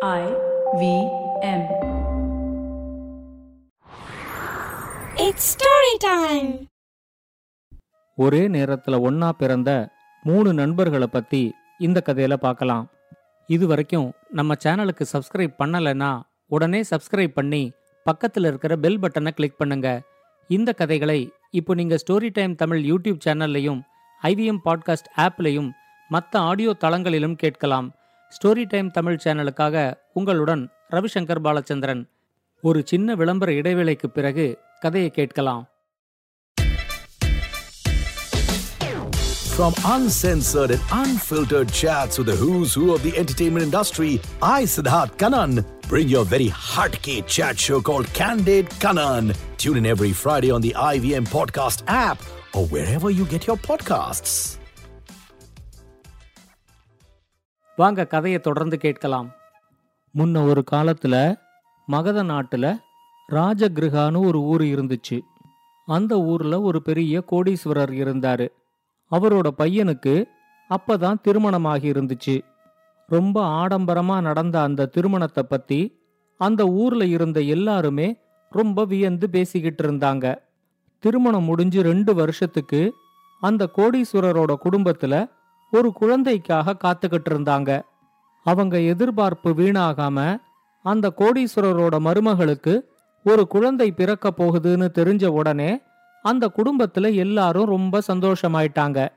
I V M. It's story time. ஒரே நேரத்துல ஒண்ணா பிறந்த மூணு நண்பர்களை பத்தி இந்த கதையில பார்க்கலாம் இது வரைக்கும் நம்ம சேனலுக்கு சப்ஸ்கிரைப் பண்ணலைன்னா உடனே சப்ஸ்கிரைப் பண்ணி பக்கத்துல இருக்கிற பெல் பட்டனை கிளிக் பண்ணுங்க இந்த கதைகளை இப்போ நீங்க ஸ்டோரி டைம் தமிழ் யூடியூப் சேனல்லையும் ஐவிஎம் பாட்காஸ்ட் ஆப்லையும் மற்ற ஆடியோ தளங்களிலும் கேட்கலாம் ஸ்டோரி டைம் தமிழ் சேனலுக்காக உங்களுடன் ரவிசங்கர் பாலச்சந்திரன் ஒரு சின்ன விளம்பர இடைவேளைக்கு பிறகு கதையை கேட்கலாம் From uncensored and unfiltered chats with the who's who of the entertainment industry, I, Siddharth Kanan, bring your very heartcake chat show called Candid Kanan. Tune in every Friday on the IVM Podcast app or wherever you get your podcasts. வாங்க கதையை தொடர்ந்து கேட்கலாம். முன்ன ஒரு காலத்துல மகத நாட்டுல ராஜகிருகான்னு ஒரு ஊர் இருந்துச்சு. அந்த ஊர்ல ஒரு பெரிய கோடீஸ்வரர் இருந்தாரு. அவரோட பையனுக்கு அப்பதான் திருமணமாகி இருந்துச்சு. ரொம்ப ஆடம்பரமா நடந்த அந்த திருமணத்தை பத்தி அந்த ஊர்ல இருந்த எல்லாருமே ரொம்ப வியந்து பேசிக்கிட்டு இருந்தாங்க. திருமணம் முடிஞ்சு ரெண்டு வருஷத்துக்கு அந்த கோடீஸ்வரரோட குடும்பத்துல ஒரு குழந்தைக்காக காத்துக்கிட்டு இருந்தாங்க அவங்க எதிர்பார்ப்பு வீணாகாம அந்த கோடீஸ்வரரோட மருமகளுக்கு ஒரு குழந்தை பிறக்க போகுதுன்னு தெரிஞ்ச உடனே அந்த குடும்பத்துல எல்லாரும் ரொம்ப சந்தோஷமாயிட்டாங்க.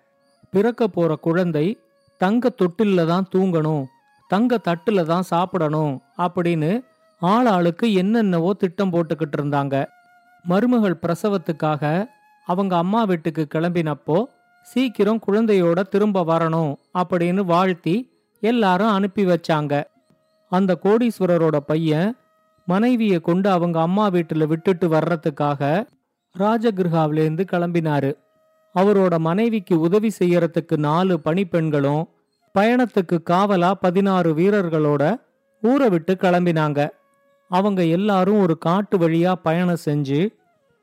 பிறக்க போற குழந்தை தங்க தொட்டில்ல தான் தூங்கணும் தங்க தட்டுல தான் சாப்பிடணும் அப்படின்னு ஆளாளுக்கு என்னென்னவோ திட்டம் போட்டுக்கிட்டு இருந்தாங்க மருமகள் பிரசவத்துக்காக அவங்க அம்மா வீட்டுக்கு கிளம்பினப்போ சீக்கிரம் குழந்தையோட திரும்ப வரணும் அப்படின்னு வாழ்த்தி எல்லாரும் அனுப்பி வச்சாங்க. அந்த கோடீஸ்வரரோட பையன் மனைவிய கொண்டு அவங்க அம்மா வீட்டுல விட்டுட்டு வர்றதுக்காக ராஜகிருஹாவிலேருந்து கிளம்பினாரு. அவரோட மனைவிக்கு உதவி செய்யறதுக்கு நாலு பணிப்பெண்களும் பயணத்துக்கு காவலா பதினாறு வீரர்களோட ஊரை விட்டு கிளம்பினாங்க. அவங்க எல்லாரும் ஒரு காட்டு வழியா பயணம் செஞ்சு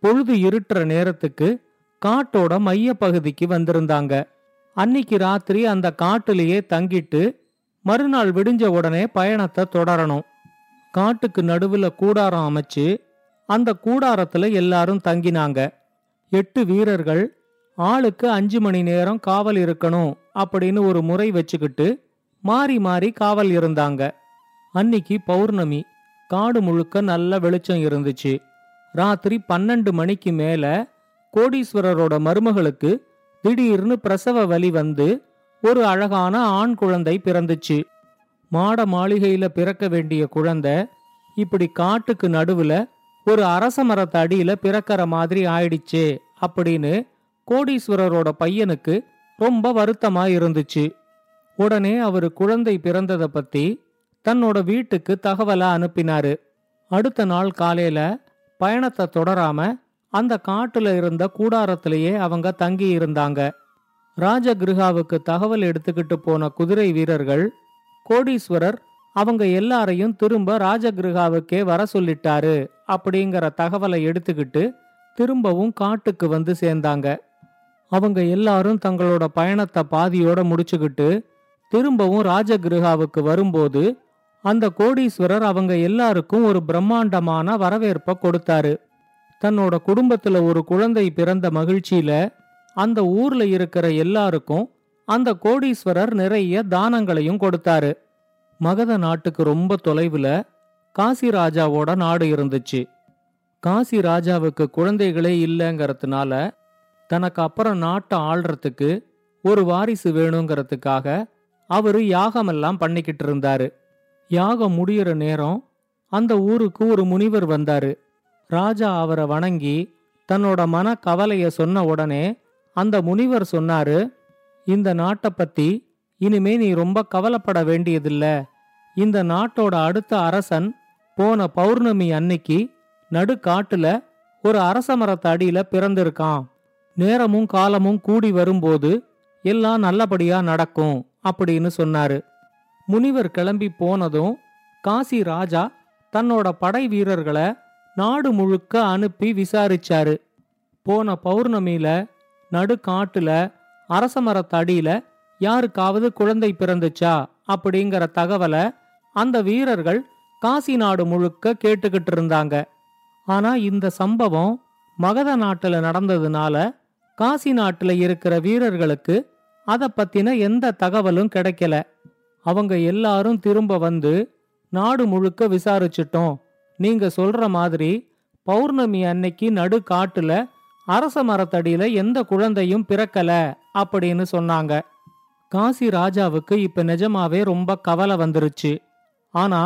பொழுது இருட்டுற நேரத்துக்கு காட்டோட மைய பகுதிக்கு வந்திருந்தாங்க. அன்னிக்கு ராத்திரி அந்த காட்டுலேயே தங்கிட்டு மறுநாள் விடிஞ்ச உடனே பயணத்தை தொடரணும். காட்டுக்கு நடுவுல கூடாரம் அமைச்சு அந்த கூடாரத்துல எல்லாரும் தங்கினாங்க. எட்டு வீரர்கள் ஆளுக்கு அஞ்சு மணி நேரம் காவல் இருக்கணும் அப்படின்னு ஒரு முறை வச்சுக்கிட்டு மாறி மாறி காவல் இருந்தாங்க. அன்னிக்கு பௌர்ணமி காடு முழுக்க நல்ல வெளிச்சம் இருந்துச்சு. ராத்திரி பன்னெண்டு மணிக்கு மேலே கோடீஸ்வரரோட மருமகளுக்கு திடீர்னு பிரசவ வலி வந்து ஒரு அழகான ஆண் குழந்தை பிறந்துச்சு. மாட மாளிகையில பிறக்க வேண்டிய குழந்தை இப்படி காட்டுக்கு நடுவுல ஒரு அரச மரத்து அடியில பிறக்கிற மாதிரி ஆயிடுச்சே அப்படின்னு கோடீஸ்வரரோட பையனுக்கு ரொம்ப வருத்தமா இருந்துச்சு. உடனே அவர் குழந்தை பிறந்தத பத்தி தன்னோட வீட்டுக்கு தகவலா அனுப்பினாரு. அடுத்த நாள் காலையில பயணத்தை தொடராம அந்த காட்டுல இருந்த கூடாரத்திலேயே அவங்க தங்கி இருந்தாங்க ராஜகிருஹாவுக்கு தகவல் எடுத்துக்கிட்டு போன குதிரை வீரர்கள் கோடீஸ்வரர் அவங்க எல்லாரையும் திரும்ப ராஜகிருஹாவுக்கே வர சொல்லிட்டாரு அப்படிங்கிற தகவலை எடுத்துக்கிட்டு திரும்பவும் காட்டுக்கு வந்து சேர்ந்தாங்க. அவங்க எல்லாரும் தங்களோட பயணத்தை பாதியோட முடிச்சுக்கிட்டு திரும்பவும் ராஜகிருஹாவுக்கு வரும்போது அந்த கோடீஸ்வரர் அவங்க எல்லாருக்கும் ஒரு பிரம்மாண்டமான வரவேற்பை கொடுத்தாரு. தன்னோட குடும்பத்துல ஒரு குழந்தை பிறந்த மகிழ்ச்சியில அந்த ஊர்ல இருக்கிற எல்லாருக்கும் அந்த கோடீஸ்வரர் நிறைய தானங்களையும் கொடுத்தாரு. மகத நாட்டுக்கு ரொம்ப தொலைவுல காசி ராஜாவோட நாடு இருந்துச்சு. காசி ராஜாவுக்கு குழந்தைகளே இல்லைங்கிறதுனால தனக்கு அப்புறம் நாட்டை ஆள்றதுக்கு ஒரு வாரிசு வேணுங்கிறதுக்காக அவரு யாகமெல்லாம் பண்ணிக்கிட்டு இருந்தாரு. யாகம் முடியிற நேரம் அந்த ஊருக்கு ஒரு முனிவர் வந்தாரு. ராஜா அவரை வணங்கி தன்னோட மன கவலைய சொன்ன உடனே அந்த முனிவர் சொன்னாரு இந்த நாட்டை பத்தி இனிமே நீ ரொம்ப கவலைப்பட வேண்டியதில்ல. இந்த நாட்டோட அடுத்த அரசன் போன பௌர்ணமி அன்னைக்கு நடுக்காட்டுல ஒரு அரச மரத்து அடியில பிறந்திருக்கான். நேரமும் காலமும் கூடி வரும்போது எல்லாம் நல்லபடியா நடக்கும் அப்படின்னு சொன்னாரு. முனிவர் கிளம்பி போனதும் காசி ராஜா தன்னோட படை வீரர்களை நாடு முழுக்க அனுப்பி விசாரிச்சாரு. போன பௌர்ணமியில நடுக்காட்டுல அரச மரத்தடியில யாருக்காவது குழந்தை பிறந்துச்சா அப்படிங்கிற தகவலை அந்த வீரர்கள் காசி நாடு முழுக்க கேட்டுக்கிட்டு இருந்தாங்க. ஆனா இந்த சம்பவம் மகத நாட்டுல நடந்ததுனால காசி நாட்டுல இருக்கிற வீரர்களுக்கு அத பத்தின எந்த தகவலும் கிடைக்கல. அவங்க எல்லாரும் திரும்ப வந்து நாடு முழுக்க விசாரிச்சிட்டோம். நீங்க சொல்ற மாதிரி பௌர்ணமி அன்னைக்கு நடு காட்டுல அரச மரத்தடியில எந்த குழந்தையும் பிறக்கல அப்படின்னு சொன்னாங்க. காசி ராஜாவுக்கு இப்ப நிஜமாவே ரொம்ப கவலை வந்துருச்சு. ஆனா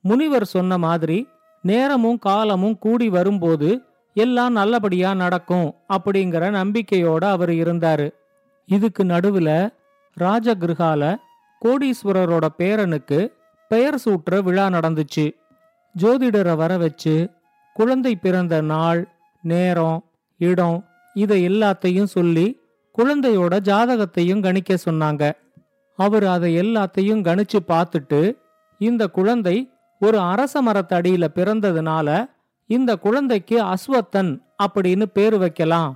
முனிவர் சொன்ன மாதிரி நேரமும் காலமும் கூடி வரும்போது எல்லாம் நல்லபடியா நடக்கும் அப்படிங்கிற நம்பிக்கையோட அவர் இருந்தாரு. இதுக்கு நடுவுல ராஜகிருஹால கோடீஸ்வரரோட பேரனுக்கு பெயர் சூட்டுற விழா நடந்துச்சு. ஜோதிடரை வர வச்சு குழந்தை பிறந்த நாள் நேரம் இடம் இதை எல்லாத்தையும் சொல்லி குழந்தையோட ஜாதகத்தையும் கணிக்க சொன்னாங்க. அவர் அதை எல்லாத்தையும் கணிச்சு பார்த்துட்டு இந்த குழந்தை ஒரு அரச மரத்தடியில பிறந்ததுனால இந்த குழந்தைக்கு அஸ்வத்தன் அப்படின்னு பேர் வைக்கலாம்.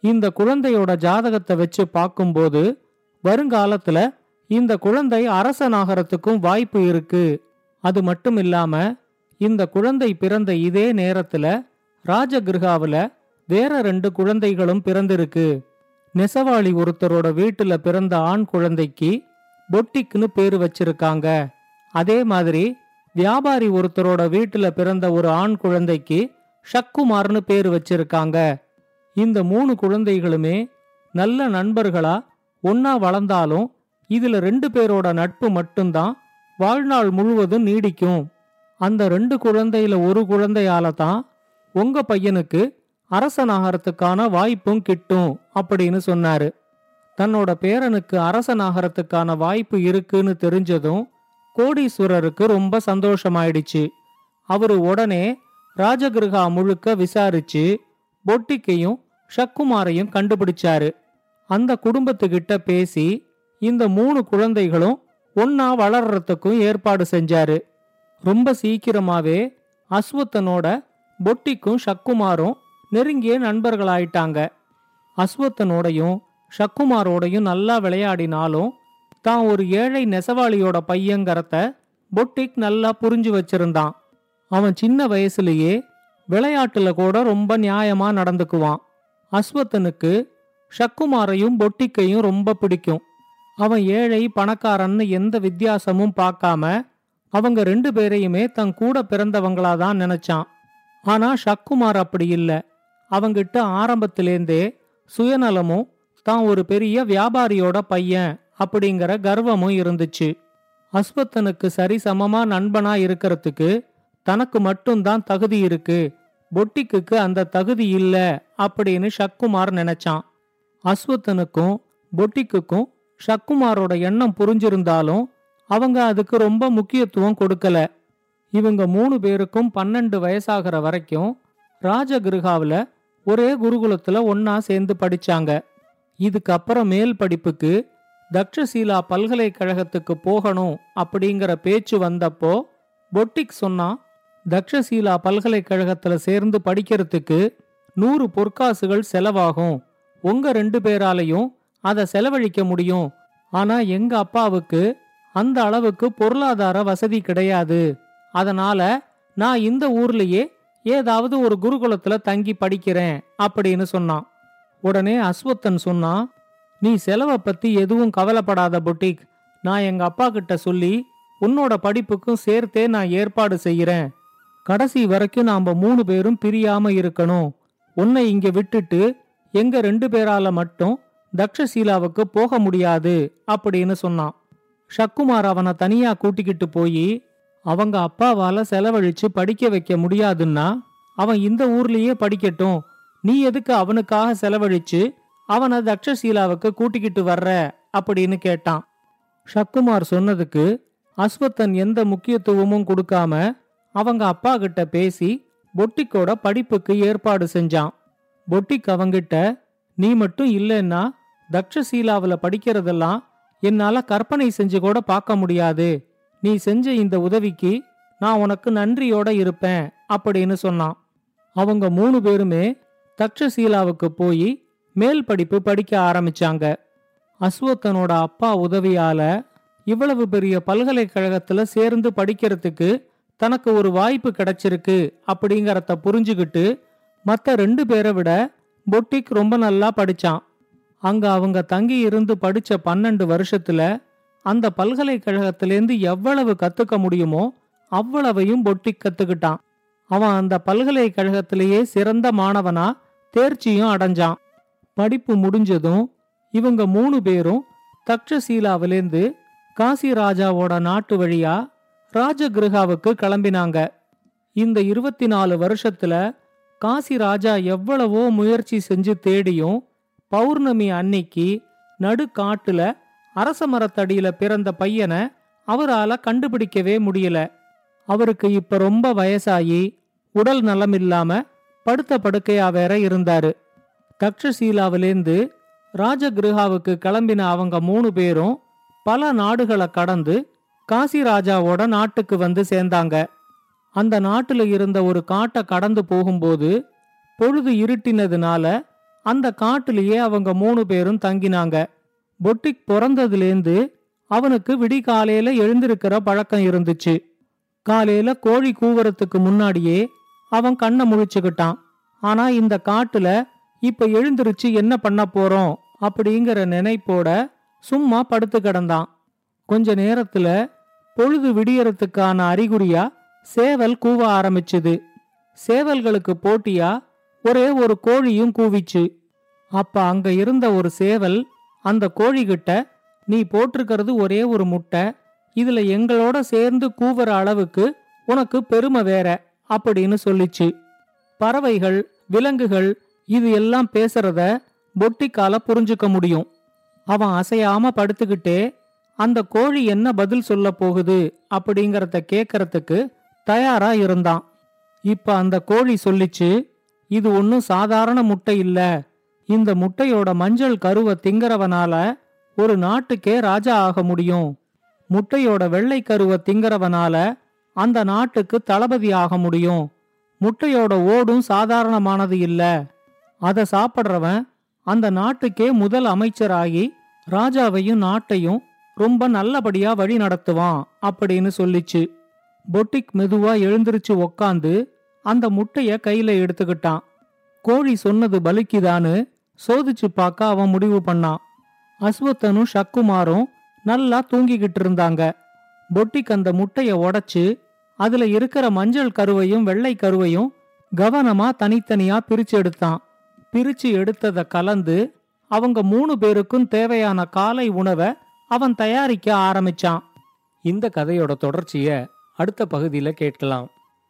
இந்த குழந்தையோட ஜாதகத்தை வச்சு பார்க்கும்போது வருங்காலத்துல இந்த குழந்தை அரசனாகறதுக்கும் வாய்ப்பு இருக்கு. அது மட்டும் இல்லாம இந்த குழந்தை பிறந்த இதே நேரத்துல ராஜகிருஹாவுல வேற ரெண்டு குழந்தைகளும் பிறந்திருக்கு. நெசவாளி ஒருத்தரோட வீட்டுல பிறந்த ஆண் குழந்தைக்கு பொட்டிக்னு பேரு வச்சிருக்காங்க. அதே மாதிரி வியாபாரி ஒருத்தரோட வீட்டுல பிறந்த ஒரு ஆண் குழந்தைக்கு ஷக்குமார்னு பேரு வச்சிருக்காங்க. இந்த மூணு குழந்தைகளுமே நல்ல நண்பர்களா ஒன்னா வளர்ந்தாலும் இதுல ரெண்டு பேரோட நட்பு மட்டும்தான் வாழ்நாள் முழுவதும் நீடிக்கும். அந்த ரெண்டு குழந்தையில ஒரு குழந்தையால தான் உங்க பையனுக்கு அரசனாகறதுக்கான வாய்ப்பும் கிட்டும் அப்படின்னு சொன்னாரு. தன்னோட பேரனுக்கு அரசனாகறதுக்கான வாய்ப்பு இருக்குன்னு தெரிஞ்சதும் கோடீஸ்வரருக்கு ரொம்ப சந்தோஷமாயிடுச்சு. அவரு உடனே ராஜகிருகா முழுக்க விசாரிச்சு பொட்டிக்கையும் ஷக்குமாரையும் கண்டுபிடிச்சாரு. அந்த குடும்பத்துக்கிட்ட பேசி இந்த மூணு குழந்தைகளும் ஒன்னா வளர்றதுக்கும் ஏற்பாடு செஞ்சாரு. ரொம்ப சீக்கிரமாவே அஸ்வத்தனோட பொட்டிக்கும் ஷக்குமாரும் நெருங்கிய நண்பர்களாயிட்டாங்க. அஸ்வத்தனோடையும் ஷக்குமாரோடையும் நல்லா விளையாடினாலும் தான் ஒரு ஏழை நெசவாளியோட பையங்கிறத பொட்டிக் நல்லா புரிஞ்சு வச்சிருந்தான். அவன் சின்ன வயசுலேயே விளையாட்டுல கூட ரொம்ப நியாயமா நடந்துக்குவான். அஸ்வத்தனுக்கு ஷக்குமாரையும் பொட்டிக்கையும் ரொம்ப பிடிக்கும். அவன் ஏழை பணக்காரன்னு எந்த வித்தியாசமும் பார்க்காம அவங்க ரெண்டு பேரையுமே தன் கூட பிறந்தவங்களா தான் நினைச்சான். ஆனா ஷக்குமார் அப்படி இல்ல. அவங்கிட்ட ஆரம்பத்திலேந்தே சுயநலமும் தான் ஒரு பெரிய வியாபாரியோட பையன் அப்படிங்கிற கர்வமும் இருந்துச்சு. அஸ்வத்தனுக்கு சரிசமமா நண்பனா இருக்கிறதுக்கு தனக்கு மட்டும்தான் தகுதி இருக்கு. பொட்டிக்குக்கு அந்த தகுதி இல்ல அப்படின்னு ஷக்குமார் நினைச்சான். அஸ்வத்தனுக்கும் பொட்டிக்குக்கும் ஷக்குமாரோட எண்ணம் புரிஞ்சிருந்தாலும் அவங்க அதுக்கு ரொம்ப முக்கியத்துவம் கொடுக்கல. இவங்க மூணு பேருக்கும் பன்னெண்டு வயசாகிற வரைக்கும் ராஜகிருகாவில் ஒரே குருகுலத்தில் ஒன்னா சேர்ந்து படிச்சாங்க. இதுக்கப்புறம் மேல் படிப்புக்கு தக்ஷசீலா பல்கலைக்கழகத்துக்கு போகணும் அப்படிங்கிற பேச்சு வந்தப்போ பொட்டிக் சொன்னா தக்ஷசீலா பல்கலைக்கழகத்தில் சேர்ந்து படிக்கிறதுக்கு நூறு பொற்காசுகள் செலவாகும். உங்க ரெண்டு பேராலையும் அதை செலவழிக்க முடியும். ஆனா எங்க அப்பாவுக்கு அந்த அளவுக்கு பொருளாதார வசதி கிடையாது. அதனால நான் இந்த ஊர்லயே ஏதாவது ஒரு குருகுலத்துல தங்கி படிக்கிறேன் அப்படின்னு சொன்னான். உடனே அஸ்வத்தன் சொன்னான் நீ செலவை பத்தி எதுவும் கவலைப்படாத புட்டிக். நான் எங்க அப்பா கிட்ட சொல்லி உன்னோட படிப்புக்கும் சேர்த்தே நான் ஏற்பாடு செய்யறேன். கடைசி வரைக்கும் நாம மூணு பேரும் பிரியாம இருக்கணும். உன்னை இங்க விட்டுட்டு எங்க ரெண்டு பேரால மட்டும் தக்ஷசீலாவுக்கு போக முடியாது அப்படின்னு சொன்னான். ஷக்குமார் அவனை தனியா கூட்டிக்கிட்டு போய் அவங்க அப்பாவால செலவழிச்சு படிக்க வைக்க முடியாதுன்னா அவன் இந்த ஊர்லயே படிக்கட்டும். நீ எதுக்கு அவனுக்காக செலவழிச்சு அவனை தக்ஷசீலாவுக்கு கூட்டிக்கிட்டு வர்ற? அப்படின்னு கேட்டான். ஷக்குமார் சொன்னதுக்கு அஸ்வத்தன் எந்த முக்கியத்துவமும் கொடுக்காம அவங்க அப்பா கிட்ட பேசி பொட்டிக்கோட படிப்புக்கு ஏற்பாடு செஞ்சான். பொட்டிக் அவங்கிட்ட நீ மட்டும் இல்லைன்னா தக்ஷசீலாவில் படிக்கிறதெல்லாம் என்னால கற்பனை செஞ்சு கூட பார்க்க முடியாது. நீ செஞ்ச இந்த உதவிக்கு நான் உனக்கு நன்றியோட இருப்பேன் அப்படின்னு சொன்னான். அவங்க மூணு பேருமே தக்ஷசீலாவுக்கு போய் மேல் படிப்பு படிக்க ஆரம்பிச்சாங்க. அஸ்வத்தனோட அப்பா உதவியால இவ்வளவு பெரிய பல்கலைக்கழகத்துல சேர்ந்து படிக்கிறதுக்கு தனக்கு ஒரு வாய்ப்பு கிடைச்சிருக்கு அப்படிங்கறத புரிஞ்சுக்கிட்டு மத்த ரெண்டு பேரை விட பொட்டிக் ரொம்ப நல்லா படிச்சான். அங்க அவங்க தங்கி இருந்து படிச்ச பன்னெண்டு வருஷத்துல அந்த பல்கலைக்கழகத்திலேருந்து எவ்வளவு கத்துக்க முடியுமோ அவ்வளவையும் பொட்டி கத்துக்கிட்டான். அவன் அந்த பல்கலைக்கழகத்திலேயே சிறந்த மாணவனா தேர்ச்சியும் அடைஞ்சான். படிப்பு முடிஞ்சதும் இவங்க மூணு பேரும் தக்ஷசீலாவிலேருந்து காசி ராஜாவோட நாட்டு வழியா ராஜகிருஹாவுக்கு கிளம்பினாங்க. இந்த இருபத்தி நாலு வருஷத்துல காசி ராஜா எவ்வளவோ முயற்சி செஞ்சு தேடியும் பௌர்ணமி அன்னைக்கு நடுக்காட்டுல அரச மரத்தடியில பிறந்த பையனை அவரால கண்டுபிடிக்கவே முடியல. அவருக்கு இப்ப ரொம்ப வயசாகி உடல் நலம் இல்லாம படுத்த படுக்கையா வேற இருந்தாரு. தக்ஷசீலாவிலேந்து ராஜகிருஹாவுக்கு கிளம்பின அவங்க மூணு பேரும் பல நாடுகளை கடந்து காசி ராஜாவோட நாட்டுக்கு வந்து சேர்ந்தாங்க. அந்த நாட்டுல இருந்த ஒரு காட்டை கடந்து போகும்போது பொழுது இருட்டினதுனால அந்த காட்டுலயே அவங்க மூணு பேரும் தங்கினாங்க. பொட்டிக் பிறந்ததுலேருந்து அவனுக்கு விடிகாலையில எழுந்திருக்கிற பழக்கம் இருந்துச்சு. காலையில கோழி கூவுறதுக்கு முன்னாடியே அவன் கண்ணை முழிச்சுக்கிட்டான். ஆனா இந்த காட்டுல இப்ப எழுந்திருச்சு என்ன பண்ண போறோம் அப்படிங்கிற நினைப்போட சும்மா படுத்து கிடந்தான். கொஞ்ச நேரத்துல பொழுது விடியறதுக்கான அறிகுறியா சேவல் கூவ ஆரம்பிச்சுது. சேவல்களுக்கு போட்டியா ஒரே ஒரு கோழியும் கூவிச்சு. அப்ப அங்க இருந்த ஒரு சேவல் அந்த கோழிகிட்ட நீ போட்டிருக்கிறது ஒரே ஒரு முட்டை. இதுல எங்களோட சேர்ந்து கூவுற அளவுக்கு உனக்கு பெருமை வேற அப்படின்னு சொல்லிச்சு. பறவைகள் விலங்குகள் இது எல்லாம் பேசுறத பொட்டிக்கால புரிஞ்சுக்க முடியும். அவன் அசையாம படுத்துக்கிட்டே அந்த கோழி என்ன பதில் சொல்ல போகுது? அப்படிங்கறத கேக்கறதுக்கு தயாரா இருந்தான். இப்ப அந்த கோழி சொல்லிச்சு இது ஒன்னும் சாதாரண முட்டை இல்ல. இந்த முட்டையோட மஞ்சள் கருவை திங்கறவனால ஒரு நாட்டுக்கே ராஜா ஆக முடியும். முட்டையோட வெள்ளை கருவை திங்கறவனால அந்த நாட்டுக்கு தளபதி ஆக முடியும். முட்டையோட ஓடும் சாதாரணமானது இல்ல. அதை சாப்பிடுறவன் அந்த நாட்டுக்கே முதல் அமைச்சராகி ராஜாவையும் நாட்டையும் ரொம்ப நல்லபடியா வழி நடத்துவான் அப்படின்னு சொல்லிச்சு. பொட்டிக் மெதுவா எழுந்திருச்சு உக்காந்து அந்த முட்டைய கையில எடுத்துக்கிட்டான். கோழி சொன்னது பலிக்குதான்னு சோதிச்சு பார்க்க அவன் முடிவு பண்ணான். அஸ்வத்தனும் ஷக்குமாரும் நல்லா தூங்கிக்கிட்டு இருந்தாங்க. பொட்டிக்கு அந்த முட்டைய உடைச்சு அதுல இருக்கிற மஞ்சள் கருவையும் வெள்ளை கருவையும் கவனமா தனித்தனியா பிரிச்சு எடுத்தான். பிரிச்சு எடுத்தத கலந்து அவங்க மூணு பேருக்கும் தேவையான காலை உணவை அவன் தயாரிக்க ஆரம்பிச்சான். இந்த கதையோட தொடர்ச்சிய அடுத்த பகுதியில கேட்கலாம்.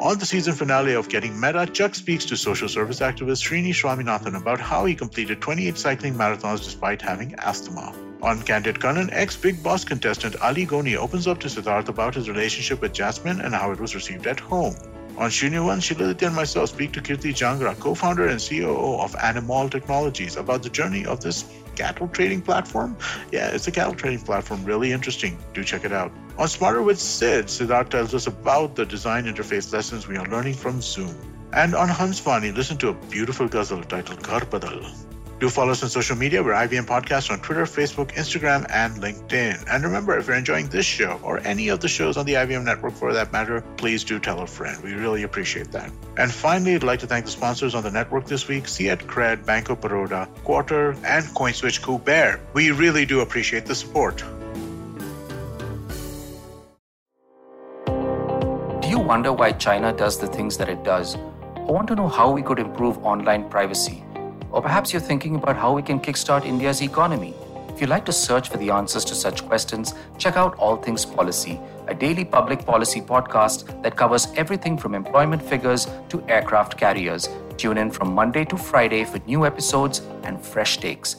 On the season finale of Getting Meta, Chuck speaks to social service activist Srini Swaminathan about how he completed 28 cycling marathons despite having asthma. On Candid Kanan, ex Big Boss contestant Ali Goni opens up to Siddharth about his relationship with Jasmine and how it was received at home. On Shunya One, Shiladitya and myself speak to Kirti Jangra, co-founder and COO of Animal Technologies, about the journey of this cattle trading platform. Yeah, it's a cattle trading platform. Really interesting. Do check it out. On Smarter with Sid, Siddharth tells us about the design interface lessons we are learning from Zoom. And on Hansvani, listen to a beautiful ghazal titled Ghar Badal. Do follow us on social media. We're IBM Podcast on Twitter, Facebook, Instagram, and LinkedIn. And remember, if you're enjoying this show or any of the shows on the IBM network for that matter, please do tell a friend. We really appreciate that. And finally, I'd like to thank the sponsors on the network this week Fiat Cred, Banco Baroda, Quarter, and CoinSwitch Kuber. We really do appreciate the support. Do you wonder why China does the things that it does? Or want to know how we could improve online privacy? Or perhaps you're thinking about how we can kickstart India's economy? If you'd like to search for the answers to such questions, check out All Things Policy, a daily public policy podcast that covers everything from employment figures to aircraft carriers. Tune in from Monday to Friday for new episodes and fresh takes.